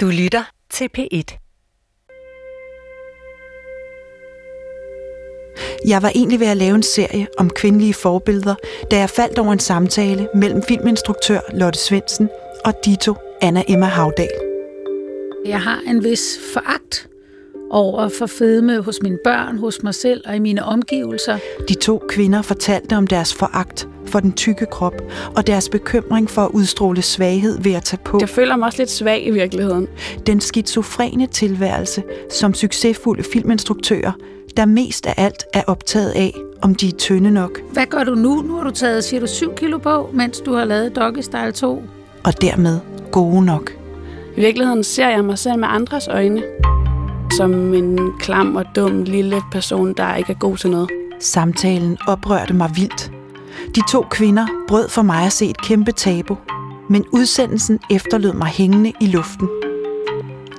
Du lytter til P1. Jeg var egentlig ved at lave en serie om kvindelige forbilleder, da jeg faldt over en samtale mellem filminstruktør Lotte Svendsen og Dito Anna Emma Havdal. Jeg har en vis foragt over for fedme hos mine børn, hos mig selv og i mine omgivelser. De to kvinder fortalte om deres foragt for den tykke krop og deres bekymring for at udstråle svaghed ved at tage på. Jeg føler mig også lidt svag i virkeligheden. Den skizofrene tilværelse som succesfulde filminstruktører, der mest af alt er optaget af, om de er tynde nok. Hvad gør du nu? Nu har du taget, siger du, 7 kilo på, mens du har lavet Doggy Style 2. Og dermed gode nok. I virkeligheden ser jeg mig selv med andres øjne. Som en klam og dum lille person, der ikke er god til noget. Samtalen oprørte mig vildt. De to kvinder brød for mig at se et kæmpe tabu, men udsendelsen efterlod mig hængende i luften.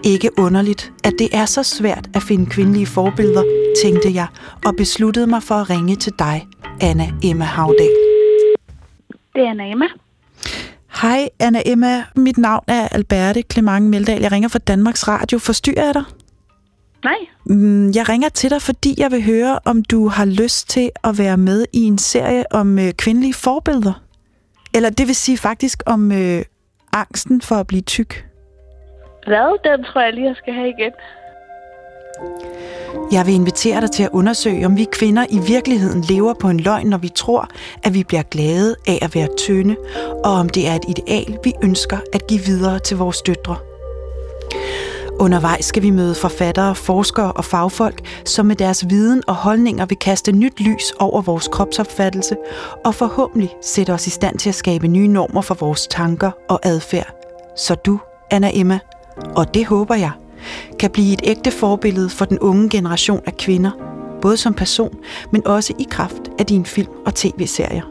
Ikke underligt, at det er så svært at finde kvindelige forbilleder, tænkte jeg, og besluttede mig for at ringe til dig, Anna Emma Havdal. Det er Anna Emma. Hej Anna Emma, mit navn er Alberte Clement Meldal. Jeg ringer fra Danmarks Radio. Forstyrrer jeg dig? Nej. Mm, Jeg ringer til dig, fordi jeg vil høre, om du har lyst til at være med i en serie om øh, kvindelige forbilleder. Eller det vil sige faktisk om øh, angsten for at blive tyk. Hvad? Den tror jeg lige, jeg skal have igen. Jeg vil invitere dig til at undersøge, om vi kvinder i virkeligheden lever på en løgn, når vi tror, at vi bliver glade af at være tynde, og om det er et ideal, vi ønsker at give videre til vores døtre. Undervejs skal vi møde forfattere, forskere og fagfolk, som med deres viden og holdninger vil kaste nyt lys over vores kropsopfattelse og forhåbentlig sætte os i stand til at skabe nye normer for vores tanker og adfærd. Så du, Anna Emma, og det håber jeg, kan blive et ægte forbillede for den unge generation af kvinder, både som person, men også i kraft af dine film og tv-serier.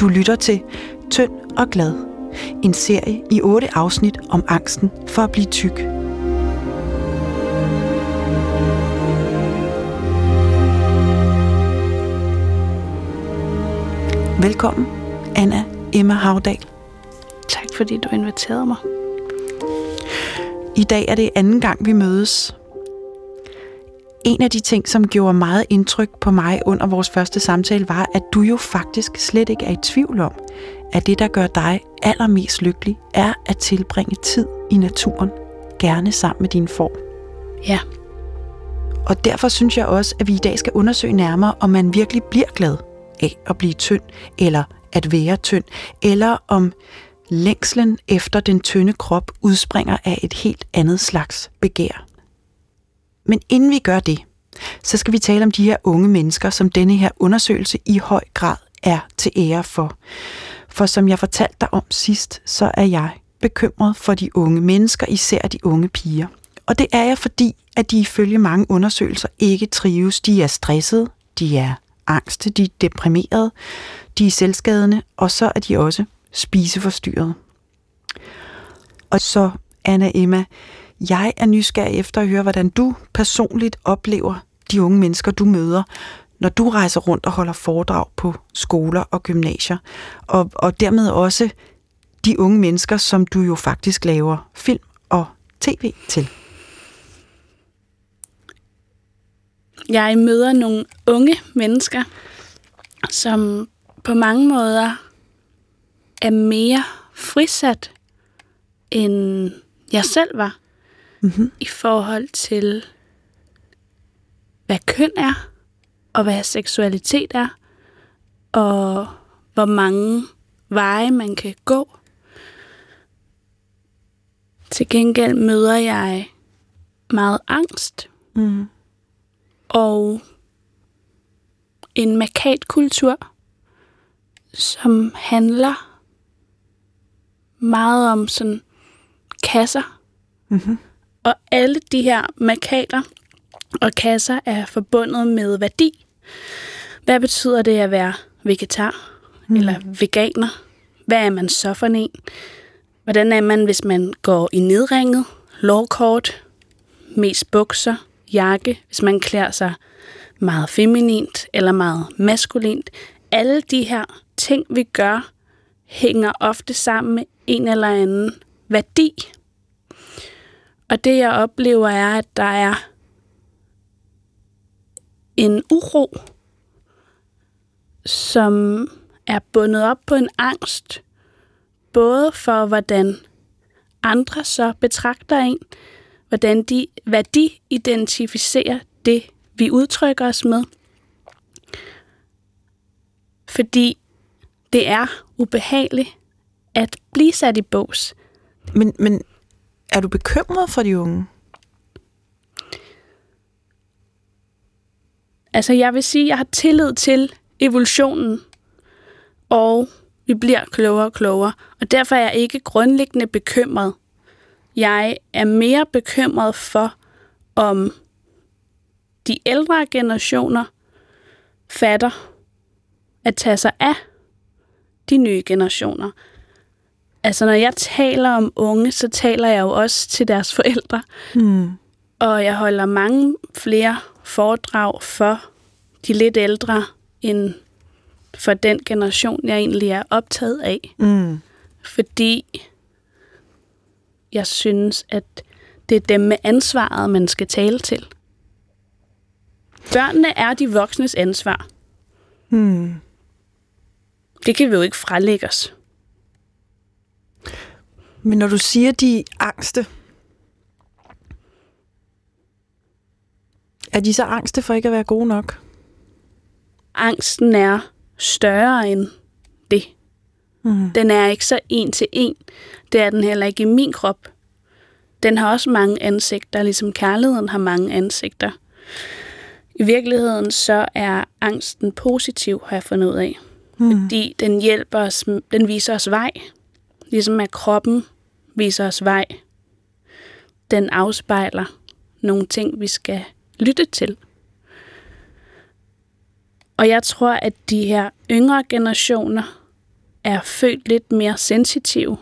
Du lytter til Tynd og Glad, en serie i otte afsnit om angsten for at blive tyk. Velkommen, Anna Emma Havdal. Tak fordi du inviterede mig. I dag er det anden gang, vi mødes. En af de ting, som gjorde meget indtryk på mig under vores første samtale, var, at du jo faktisk slet ikke er i tvivl om, at det, der gør dig allermest lykkelig, er at tilbringe tid i naturen, gerne sammen med dine får. Ja. Og derfor synes jeg også, at vi i dag skal undersøge nærmere, om man virkelig bliver glad af at blive tynd, eller at være tynd, eller om længslen efter den tynde krop udspringer af et helt andet slags begær. Men inden vi gør det, så skal vi tale om de her unge mennesker, som denne her undersøgelse i høj grad er til ære for. For som jeg fortalte dig om sidst, så er jeg bekymret for de unge mennesker, især de unge piger. Og det er jeg, fordi at de ifølge mange undersøgelser ikke trives. De er stressede, de er angste, de er deprimerede, de er selvskadende, og så er de også spiseforstyrrede. Og så, Anna Emma, jeg er nysgerrig efter at høre, hvordan du personligt oplever de unge mennesker, du møder, når du rejser rundt og holder foredrag på skoler og gymnasier, og, og dermed også de unge mennesker, som du jo faktisk laver film og tv til. Jeg møder nogle unge mennesker, som på mange måder er mere frisat, end jeg selv var, Mm-hmm. i forhold til, hvad køn er, og hvad seksualitet er, og hvor mange veje man kan gå. Til gengæld møder jeg meget angst Mm. Og en markat kultur, som handler meget om sådan kasser. Mm-hmm. Og alle de her markater og kasser er forbundet med værdi. Hvad betyder det at være vegetar mm. eller veganer? Hvad er man så for en? Hvordan er man, hvis man går i nedringet, lovkort, mest bukser, jakke, hvis man klæder sig meget feminint eller meget maskulint? Alle de her ting, vi gør, hænger ofte sammen med en eller anden værdi. Og det jeg oplever er, at der er en uro, som er bundet op på en angst, både for hvordan andre så betragter en, hvordan de, hvad de identificerer det, vi udtrykker os med. Fordi det er ubehageligt at blive sat i bås. Men, men er du bekymret for de unge? Altså jeg vil sige, at jeg har tillid til evolutionen, og vi bliver klogere og klogere, og derfor er jeg ikke grundlæggende bekymret. Jeg er mere bekymret for, om de ældre generationer fatter at tage sig af de nye generationer. Altså, når jeg taler om unge, så taler jeg jo også til deres forældre. Hmm. Og jeg holder mange flere foredrag for de lidt ældre, end for den generation, jeg egentlig er optaget af. Mm. Fordi jeg synes, at det er dem med ansvaret, man skal tale til. Børnene er de voksnes ansvar. Hmm. Det kan vi jo ikke frelægge os. Men når du siger, de angste, er de så angste for ikke at være gode nok? Angsten er større end det. Mm. Den er ikke så en til en. Det er den heller ikke i min krop. Den har også mange ansigter, ligesom kærligheden har mange ansigter. I virkeligheden så er angsten positiv, har jeg fundet ud af. Mm. Fordi den hjælper os, den viser os vej. Ligesom at kroppen viser os vej. Den afspejler nogle ting, vi skal lytte til. Og jeg tror, at de her yngre generationer er født lidt mere sensitive,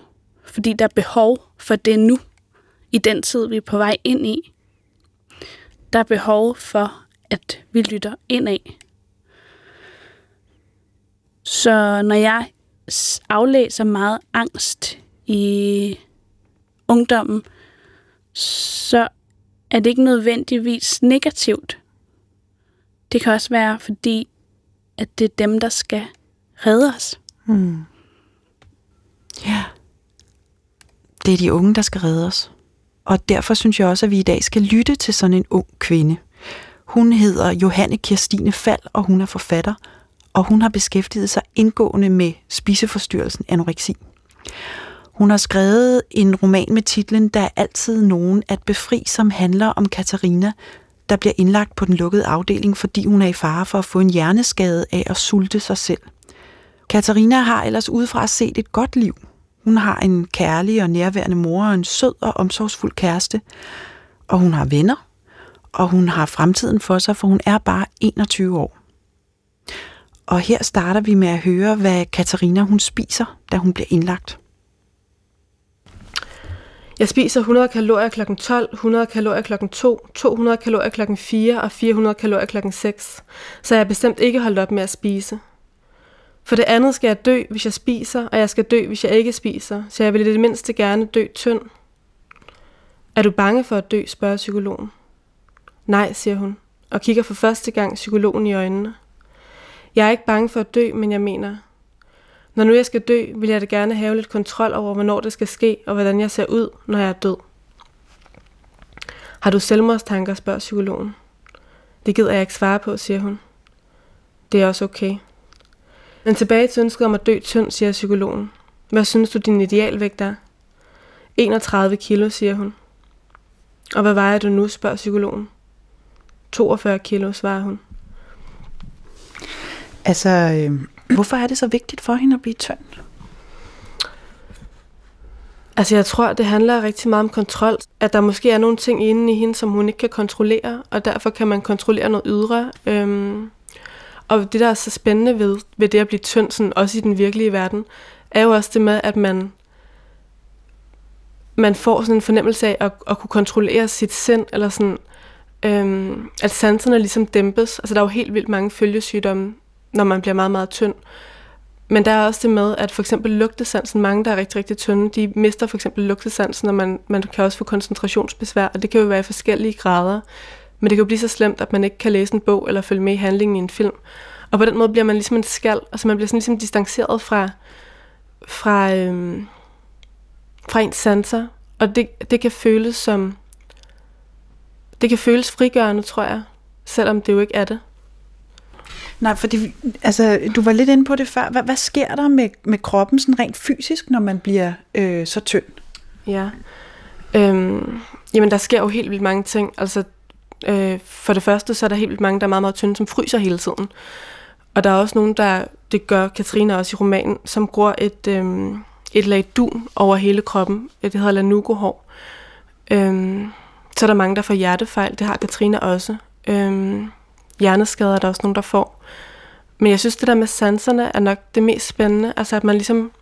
fordi der er behov for det nu, i den tid, vi er på vej ind i. Der er behov for, at vi lytter ind af. Så når jeg aflæser meget angst i ungdommen, så er det ikke nødvendigvis negativt. Det kan også være, fordi at det er dem, der skal redde os. Mm. Ja. Det er de unge, der skal redde os. Og derfor synes jeg også, at vi i dag skal lytte til sådan en ung kvinde. Hun hedder Johanne Kirstine Fald, og hun er forfatter, og hun har beskæftiget sig indgående med spiseforstyrrelsen anoreksi. Hun har skrevet en roman med titlen Der er altid nogen at befri, som handler om Katarina, der bliver indlagt på den lukkede afdeling, fordi hun er i fare for at få en hjerneskade af at sulte sig selv. Katarina har ellers udefra set et godt liv. Hun har en kærlig og nærværende mor og en sød og omsorgsfuld kæreste. Og hun har venner, og hun har fremtiden for sig, for hun er bare 21 år. Og her starter vi med at høre, hvad Katarina hun spiser, da hun bliver indlagt. Jeg spiser 100 kalorier kl. 12, 100 kalorier kl. 2, 200 kalorier kl. 4 og 400 kalorier kl. 6. Så jeg er bestemt ikke holdt op med at spise. For det andet skal jeg dø, hvis jeg spiser, og jeg skal dø, hvis jeg ikke spiser, så jeg vil i det mindste gerne dø tynd. Er du bange for at dø, spørger psykologen. Nej, siger hun, og kigger for første gang psykologen i øjnene. Jeg er ikke bange for at dø, men jeg mener, når nu jeg skal dø, vil jeg da gerne have lidt kontrol over, hvornår det skal ske, og hvordan jeg ser ud, når jeg er død. Har du selvmordstanker, spørger psykologen. Det gider jeg ikke svare på, siger hun. Det er også okay. Men tilbage til ønsket om at dø tynd, siger psykologen. Hvad synes du, din idealvægt er? 31 kilo, siger hun. Og hvad vejer du nu, spørger psykologen. 42 kilo, svarer hun. Altså, øh, hvorfor er det så vigtigt for hende at blive tynd? Altså jeg tror, det handler rigtig meget om kontrol. At der måske er nogle ting inde i hende, som hun ikke kan kontrollere, og derfor kan man kontrollere noget ydre. Øhm, og det, der er så spændende ved, ved det at blive tynd, sådan, også i den virkelige verden, er jo også det med, at man, man får sådan en fornemmelse af at, at kunne kontrollere sit sind, eller sådan, øhm, at sanserne ligesom dæmpes. Altså der er jo helt vildt mange følgesygdomme, når man bliver meget, meget tynd. men der er også det med, at for eksempel lugtesansen, mange der er rigtig, rigtig tynde, de mister for eksempel lugtesansen, og man, man kan også få koncentrationsbesvær, og det kan jo være i forskellige grader. Men det kan jo blive så slemt, at man ikke kan læse en bog eller følge med i handlingen i en film. Og på den måde bliver man ligesom en skal, altså man bliver sådan ligesom distanceret fra, fra, øhm, fra ens sanser. Og det, det kan føles som, det kan føles frigørende, tror jeg, selvom det jo ikke er det. Nej, fordi altså, du var lidt inde på det før. Hvad, hvad sker der med, med kroppen sådan rent fysisk, når man bliver øh, så tynd? Ja. Øhm, jamen, der sker jo helt vildt mange ting. Altså, øh, for det første, så er der helt vildt mange, der er meget, meget tynde, som fryser hele tiden. Og der er også nogen, der, det gør Katrine også i romanen, som gror et, øh, et lag dun over hele kroppen. Øh, det hedder lanugohår. Øh, så er der mange, der får hjertefejl. Det har Katrine også. Øh, hjerneskader er der også nogen, der får. Men jeg synes, det der med sanserne er nok det mest spændende. Altså, at man ligesom...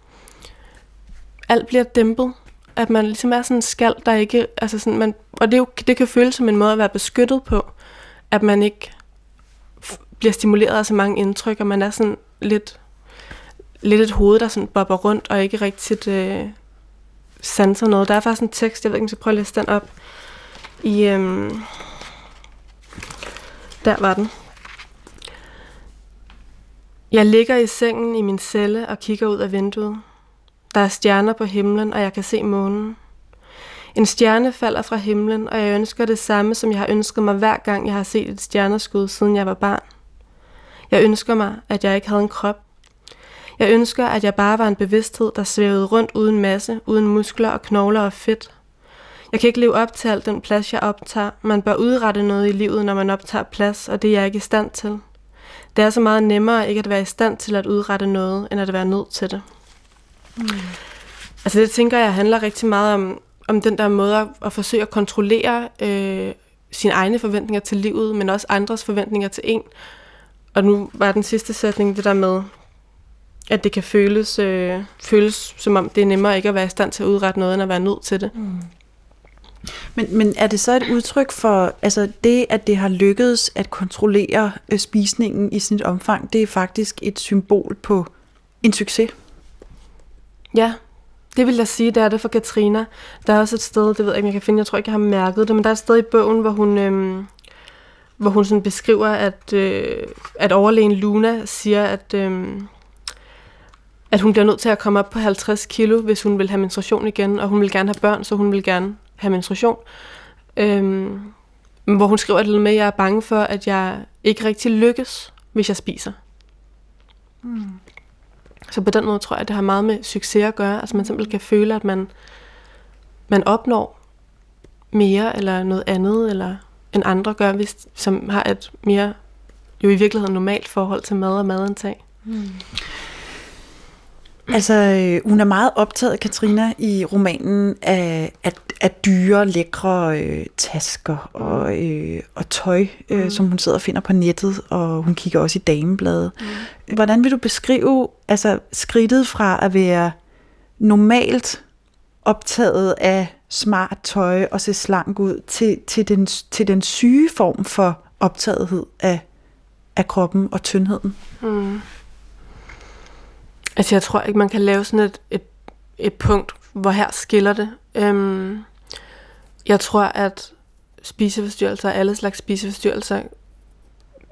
Alt bliver dæmpet. At man ligesom er sådan en skal, der ikke... Altså sådan, man, og det, er jo, det kan føles som en måde at være beskyttet på. At man ikke bliver stimuleret af så mange indtryk, og man er sådan lidt, lidt et hoved, der sådan bobber rundt, og ikke rigtigt øh, sanser noget. Der er faktisk en tekst, jeg ved ikke, om jeg skal prøve at læse den op. I, øhm, der var den. Jeg ligger i sengen i min celle og kigger ud af vinduet. Der er stjerner på himlen, og jeg kan se månen. En stjerne falder fra himlen, og jeg ønsker det samme, som jeg har ønsket mig hver gang, jeg har set et stjerneskud, siden jeg var barn. Jeg ønsker mig, at jeg ikke havde en krop. Jeg ønsker, at jeg bare var en bevidsthed, der svævede rundt uden masse, uden muskler og knogler og fedt. Jeg kan ikke leve op til al den plads, jeg optager. Man bør udrette noget i livet, når man optager plads, og det er jeg ikke i stand til. Det er så meget nemmere ikke at være i stand til at udrette noget, end at være nødt til det. Mm. Altså det tænker jeg handler rigtig meget om, om den der måde at, at forsøge at kontrollere øh, sine egne forventninger til livet, men også andres forventninger til en. Og nu var den sidste sætning det der med, at det kan føles, øh, føles som om det er nemmere ikke at være i stand til at udrette noget, end at være nødt til det. Mm. Men, men er det så et udtryk for, altså det, at det har lykkedes at kontrollere øh, spisningen i sit omfang, det er faktisk et symbol på en succes? Ja, det vil jeg sige, det er det for Katrina. Der er også et sted, det ved jeg ikke, jeg kan finde, jeg tror ikke, jeg har mærket det, men der er et sted i bogen, hvor hun, øhm, hvor hun sådan beskriver, at, øh, at overlægen Luna siger, at, øhm, at hun bliver nødt til at komme op på 50 kilo, hvis hun vil have menstruation igen, og hun vil gerne have børn, så hun vil gerne have menstruation. Øhm, hvor hun skriver et lidt med, at jeg er bange for, at jeg ikke rigtig lykkes, hvis jeg spiser. Mm. Så på den måde tror jeg, at det har meget med succes at gøre. Altså man simpelthen kan føle, at man, man opnår mere eller noget andet, eller end andre gør, hvis, som har et mere, jo i virkeligheden normalt forhold til mad og madindtag. Mm. Altså, øh, hun er meget optaget, Katrina, i romanen af, af, af dyre, lækre øh, tasker og, øh, og tøj, øh, mm. som hun sidder og finder på nettet, og hun kigger også i damebladet. Mm. Hvordan vil du beskrive altså, skridtet fra at være normalt optaget af smart tøj og se slank ud, til, til, den, til den syge form for optagethed af, af kroppen og tyndheden? Mm. Altså jeg tror ikke, man kan lave sådan et, et, et punkt, hvor her skiller det. Øhm, jeg tror, at spiseforstyrrelser, alle slags spiseforstyrrelser,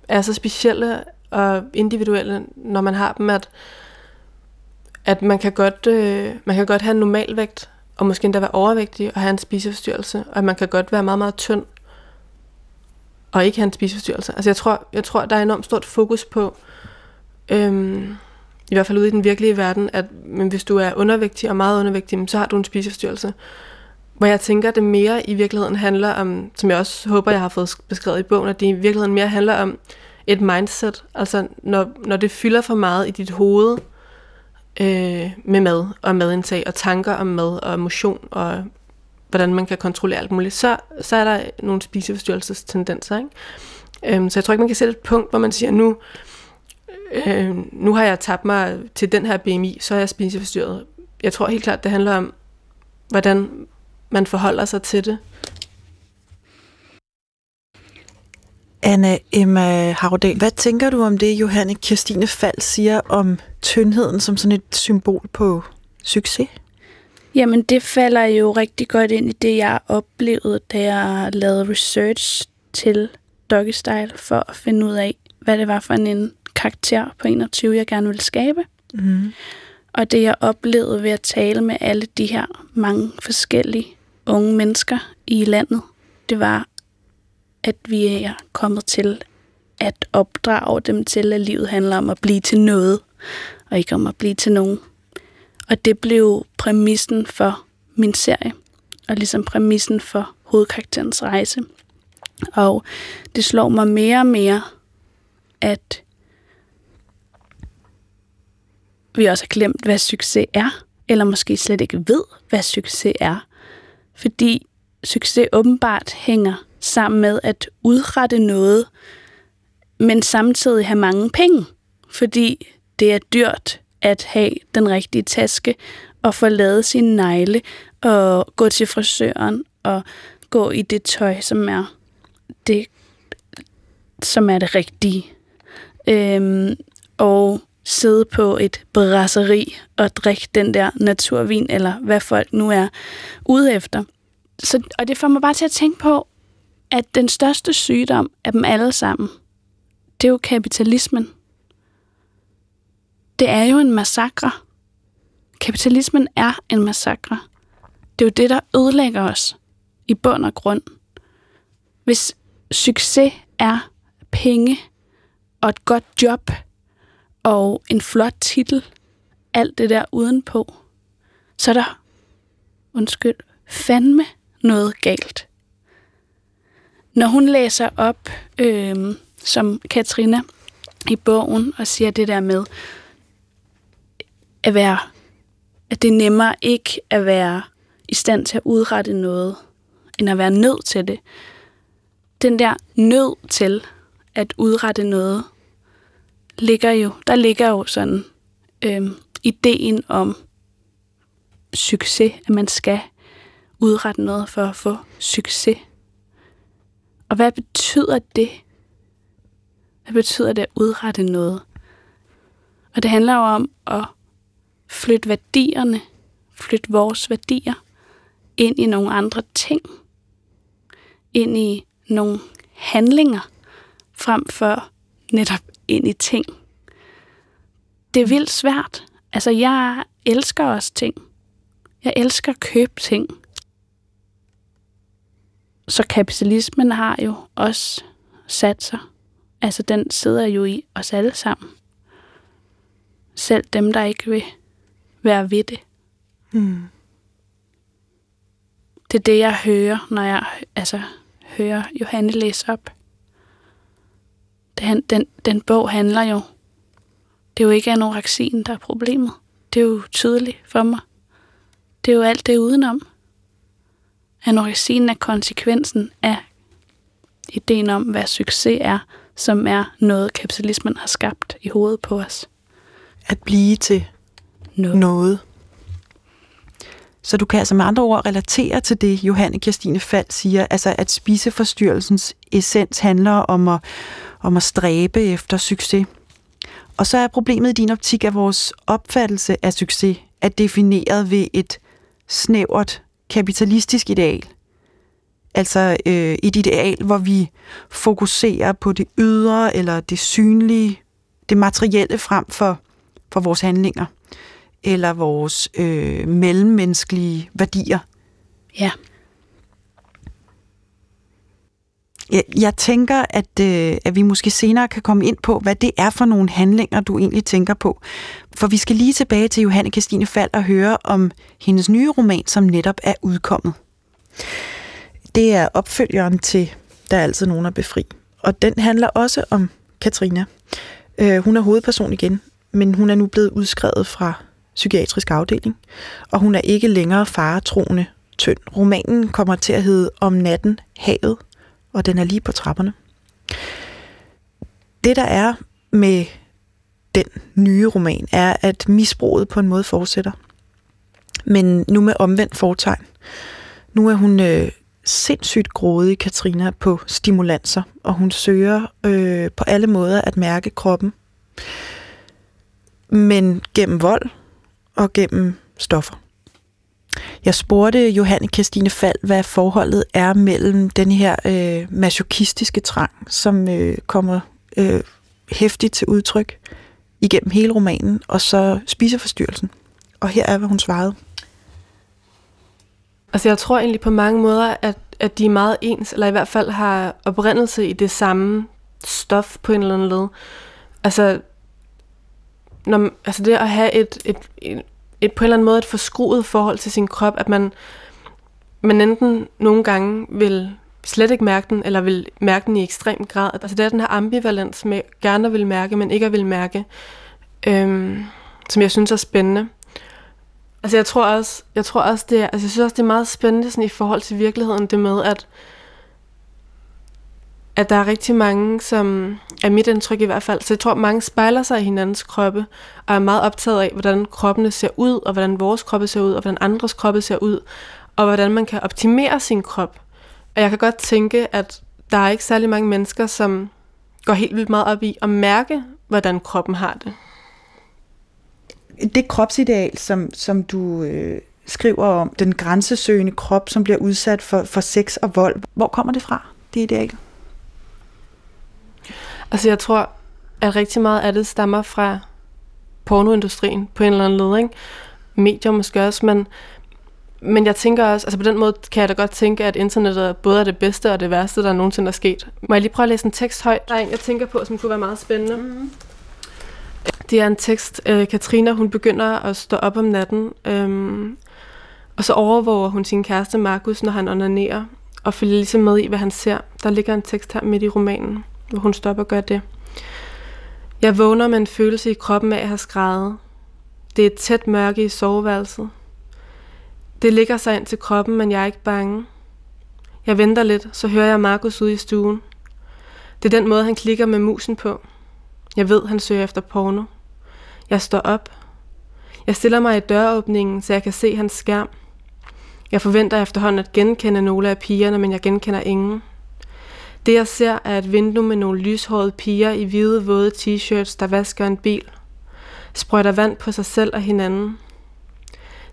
er så specielle og individuelle, når man har dem, at, at man, kan godt, øh, man kan godt have en normal vægt, og måske endda være overvægtig og have en spiseforstyrrelse, og man kan godt være meget, meget tynd og ikke have en spiseforstyrrelse. Altså jeg tror, jeg tror der er enormt stort fokus på, øhm, i hvert fald ude i den virkelige verden, at men hvis du er undervægtig og meget undervægtig, så har du en spiseforstyrrelse. Hvor jeg tænker, at det mere i virkeligheden handler om, som jeg også håber, jeg har fået beskrevet i bogen, at det i virkeligheden mere handler om et mindset. Altså når, når det fylder for meget i dit hoved øh, med mad og madindtag og tanker om mad og motion og hvordan man kan kontrollere alt muligt, så, så er der nogle spiseforstyrrelsestendenser. Ikke? Øhm, så jeg tror ikke, man kan sætte et punkt, hvor man siger, nu øh, nu har jeg tabt mig til den her BMI, så er jeg spiseforstyrret. Jeg tror helt klart, det handler om, hvordan man forholder sig til det. Anna Emma Havdal, hvad tænker du om det, Johanne Kirstine Fald siger om tyndheden som sådan et symbol på succes? Jamen, det falder jo rigtig godt ind i det, jeg oplevede, da jeg lavede research til Doggy Style, for at finde ud af, hvad det var for en karakter på 21, jeg gerne ville skabe. Mm. Og det, jeg oplevede ved at tale med alle de her mange forskellige unge mennesker i landet, det var, at vi er kommet til at opdrage dem til, at livet handler om at blive til noget, og ikke om at blive til nogen. Og det blev præmissen for min serie, og ligesom præmissen for hovedkarakterens rejse. Og det slår mig mere og mere, at vi også har glemt, hvad succes er, eller måske slet ikke ved, hvad succes er. Fordi succes åbenbart hænger sammen med at udrette noget, men samtidig have mange penge, fordi det er dyrt at have den rigtige taske og få lavet sine negle og gå til frisøren og gå i det tøj, som er det, som er det rigtige. Øhm, og sidde på et brasseri og drikke den der naturvin, eller hvad folk nu er ude efter. Så, og det får mig bare til at tænke på, at den største sygdom af dem alle sammen, det er jo kapitalismen. Det er jo en massakre. Kapitalismen er en massakre. Det er jo det, der ødelægger os i bund og grund. Hvis succes er penge og et godt job og en flot titel, alt det der udenpå, så er der, undskyld, fandme noget galt. Når hun læser op, øh, som Katrina i bogen, og siger det der med at være, at det er nemmere ikke at være i stand til at udrette noget, end at være nødt til det. Den der nød til at udrette noget, ligger jo, der ligger jo sådan øhm, ideen om succes, at man skal udrette noget for at få succes. Og hvad betyder det? Hvad betyder det at udrette noget? Og det handler jo om at flytte værdierne, flytte vores værdier ind i nogle andre ting, ind i nogle handlinger, frem for netop ind i ting. Det er vildt svært. Altså, jeg elsker også ting. Jeg elsker at købe ting. Så kapitalismen har jo også sat sig. Altså, den sidder jo i os alle sammen. Selv dem, der ikke vil være ved det. Mm. Det er det, jeg hører, når jeg altså, hører Johanne læse op. Den, den, den bog handler jo... Det er jo ikke anoreksien, der er problemet. Det er jo tydeligt for mig. Det er jo alt det udenom. Anoreksien er konsekvensen af ideen om, hvad succes er, som er noget, kapitalismen har skabt i hovedet på os. At blive til Noget. noget. Så du kan altså med andre ord relatere til det, Johanne Kirstine Fald siger, altså at spiseforstyrrelsens essens handler om at, om at stræbe efter succes. Og så er problemet i din optik, at vores opfattelse af succes er defineret ved et snævert kapitalistisk ideal. Altså øh, et ideal, hvor vi fokuserer på det ydre eller det synlige, det materielle frem for, for vores handlinger eller vores øh, mellemmenneskelige værdier. Ja. Jeg, jeg tænker, at, øh, at vi måske senere kan komme ind på, hvad det er for nogle handlinger, du egentlig tænker på. For vi skal lige tilbage til Johanne Christine Fald og høre om hendes nye roman, som netop er udkommet. Det er opfølgeren til Der er altid nogen at befri. Og den handler også om Katrina. Øh, hun er hovedperson igen, men hun er nu blevet udskrevet fra psykiatrisk afdeling, og hun er ikke længere faretroende tynd. Romanen kommer til at hedde Om natten, havet, og den er lige på trapperne. Det, der er med den nye roman, er, at misbruget på en måde fortsætter. Men nu med omvendt fortegn. Nu er hun øh, sindssygt grådig, Katrina, på stimulanser, og hun søger øh, på alle måder at mærke kroppen. men gennem vold og gennem stoffer. Jeg spurgte Johanne Kirstine Fald, hvad forholdet er mellem den her øh, masochistiske trang, som øh, kommer øh, hæftigt til udtryk igennem hele romanen, og så spiseforstyrrelsen. Og her er, hvad hun svarede. Altså jeg tror egentlig på mange måder, at, at de er meget ens, eller i hvert fald har oprindelse i det samme stof på en eller anden led. Altså, når, altså det at have et, et, et, et på en eller anden måde et forskruet forhold til sin krop, at man, man enten nogle gange vil slet ikke mærke den, eller vil mærke den i ekstrem grad. Altså det er den her ambivalens med gerne at vil mærke, men ikke at vil mærke, øhm, som jeg synes er spændende. Altså jeg tror også, jeg tror også det er, altså jeg synes også det er meget spændende sådan i forhold til virkeligheden, det med at at der er rigtig mange, som er mit indtryk i hvert fald, så jeg tror, mange spejler sig i hinandens kroppe, og er meget optaget af, hvordan kroppene ser ud, og hvordan vores kroppe ser ud, og hvordan andres kroppe ser ud, og hvordan man kan optimere sin krop. Og jeg kan godt tænke, at der er ikke særlig mange mennesker, som går helt vildt meget op i at mærke, hvordan kroppen har det. Det kropsideal, som, som du øh, skriver om, den grænsesøgende krop, som bliver udsat for, for sex og vold, hvor kommer det fra, det ideal? Altså jeg tror, at rigtig meget af det stammer fra pornoindustrien på en eller anden led, ikke? Medier måske også, men, men jeg tænker også, altså på den måde kan jeg da godt tænke, at internettet både er det bedste og det værste, der nogensinde er sket. Må jeg lige prøve at læse en tekst højt? Der er en, jeg tænker på, som kunne være meget spændende. Mm-hmm. Det er en tekst, øh, Katrina, hun begynder at stå op om natten, øhm, og så overvåger hun sin kæreste Markus, når han onanerer, og følger ligesom med i, hvad han ser. Der ligger en tekst her midt i romanen hun stopper og gør det. Jeg vågner med en følelse i kroppen af at have skrædet. Det er et tæt mørke i soveværelset. Det ligger sig ind til kroppen, men jeg er ikke bange. Jeg venter lidt, så hører jeg Markus ude i stuen. Det er den måde, han klikker med musen på. Jeg ved, han søger efter porno. Jeg står op. Jeg stiller mig i døråbningen, så jeg kan se hans skærm. Jeg forventer efterhånden at genkende nogle af pigerne, men jeg genkender ingen. Det jeg ser er et vindue med nogle lyshårede piger i hvide, våde t-shirts, der vasker en bil. Sprøjter vand på sig selv og hinanden.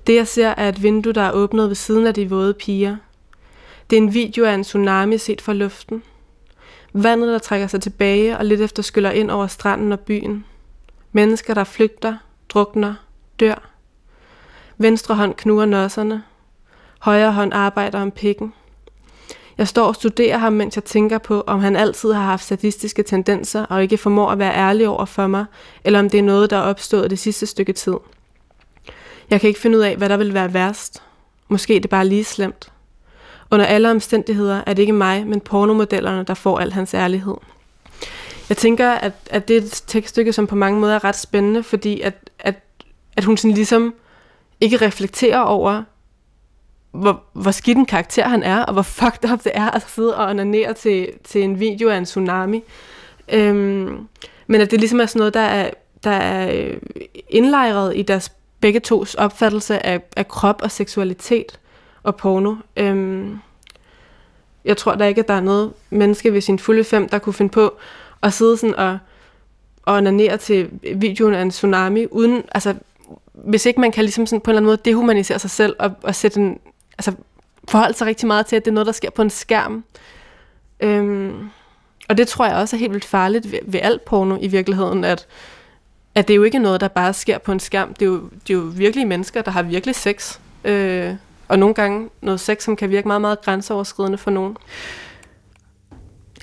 Det jeg ser er et vindue, der er åbnet ved siden af de våde piger. Det er en video af en tsunami set fra luften. Vandet, der trækker sig tilbage og lidt efter skyller ind over stranden og byen. Mennesker, der flygter, drukner, dør. Venstre hånd knuger nosserne. Højre hånd arbejder om pikken. Jeg står og studerer ham, mens jeg tænker på, om han altid har haft sadistiske tendenser og ikke formår at være ærlig over for mig, eller om det er noget, der er opstået det sidste stykke tid. Jeg kan ikke finde ud af, hvad der vil være værst. Måske det bare lige slemt. Under alle omstændigheder er det ikke mig, men pornomodellerne, der får al hans ærlighed. Jeg tænker, at, at det er et tekststykke, som på mange måder er ret spændende, fordi at, at, at hun sådan ligesom ikke reflekterer over, hvor, hvor skidt en karakter han er, og hvor fucked up det er at sidde og onanere til, til en video af en tsunami. Øhm, men at det ligesom er sådan noget, der er, der er øh, indlejret i deres begge tos opfattelse af, af krop og seksualitet og porno. Øhm, jeg tror da ikke, at der er noget menneske ved sin fulde fem, der kunne finde på at sidde sådan og, og onanere til videoen af en tsunami, uden, altså, hvis ikke man kan ligesom sådan på en eller anden måde dehumanisere sig selv og, og sætte en, altså, forholde sig rigtig meget til, at det er noget, der sker på en skærm. Øhm, og det tror jeg også er helt vildt farligt ved, ved alt porno i virkeligheden, at, at det er jo ikke noget, der bare sker på en skærm. Det er jo, det er jo virkelig mennesker, der har virkelig sex. Øh, og nogle gange noget sex, som kan virke meget, meget grænseoverskridende for nogen.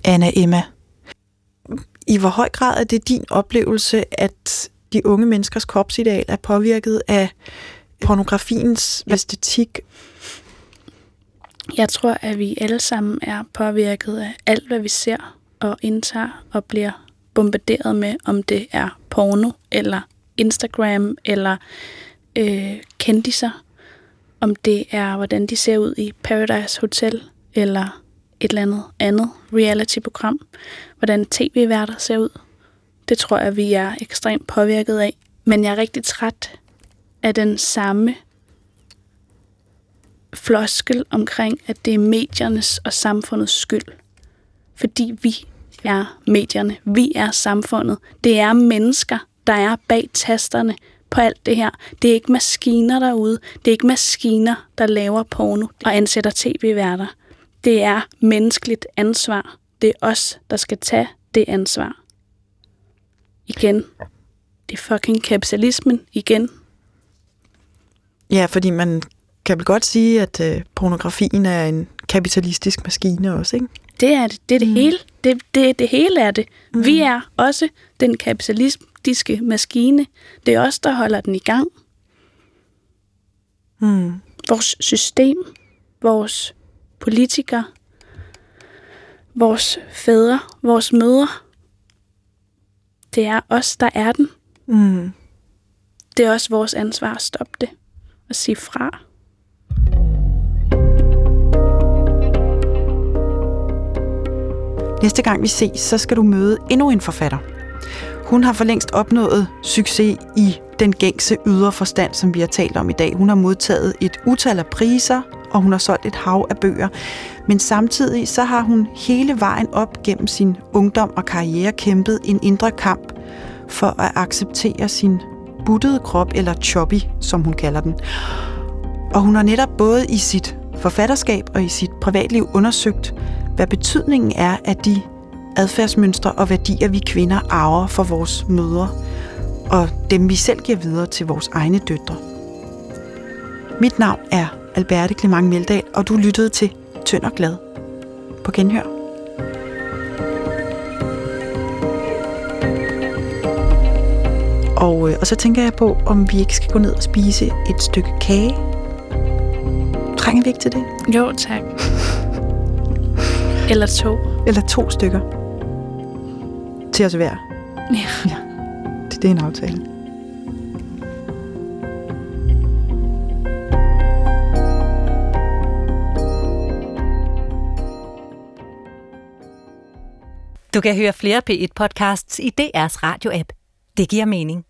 Anna Emma, i hvor høj grad er det din oplevelse, at de unge menneskers kropsideal er påvirket af pornografiens æstetik jeg tror, at vi alle sammen er påvirket af alt, hvad vi ser og indtager og bliver bombarderet med, om det er porno eller Instagram eller øh, kendiser, om det er, hvordan de ser ud i Paradise Hotel eller et eller andet andet reality-program, hvordan tv-værter ser ud. Det tror jeg, vi er ekstremt påvirket af. Men jeg er rigtig træt af den samme floskel omkring, at det er mediernes og samfundets skyld. Fordi vi er medierne. Vi er samfundet. Det er mennesker, der er bag tasterne på alt det her. Det er ikke maskiner derude. Det er ikke maskiner, der laver porno og ansætter tv-værter. Det er menneskeligt ansvar. Det er os, der skal tage det ansvar. Igen. Det er fucking kapitalismen igen. Ja, fordi man kan vel godt sige, at øh, pornografien er en kapitalistisk maskine også, ikke? Det er det. Det er det mm. hele. Det, det, det hele er det. Mm. Vi er også den kapitalistiske maskine. Det er os, der holder den i gang. Mm. Vores system, vores politikere, vores fædre, vores mødre. Det er os, der er den. Mm. Det er også vores ansvar at stoppe det og sige fra. Næste gang vi ses, så skal du møde endnu en forfatter. Hun har for længst opnået succes i den gængse ydre forstand, som vi har talt om i dag. Hun har modtaget et utal af priser, og hun har solgt et hav af bøger. Men samtidig så har hun hele vejen op gennem sin ungdom og karriere kæmpet en indre kamp for at acceptere sin buttede krop, eller choppy, som hun kalder den. Og hun har netop både i sit forfatterskab og i sit privatliv undersøgt, hvad betydningen er af de adfærdsmønstre og værdier, vi kvinder arver for vores mødre, og dem vi selv giver videre til vores egne døtre. Mit navn er Alberte Clement Meldal, og du lyttede til Tynd og Glad. På genhør. Og, øh, og så tænker jeg på, om vi ikke skal gå ned og spise et stykke kage. Trænger vi ikke til det? Jo, tak. Eller to. Eller to stykker. Til os hver. Ja. ja. Det, det er en aftale. Du kan høre flere P1-podcasts i DR's radio-app. Det giver mening.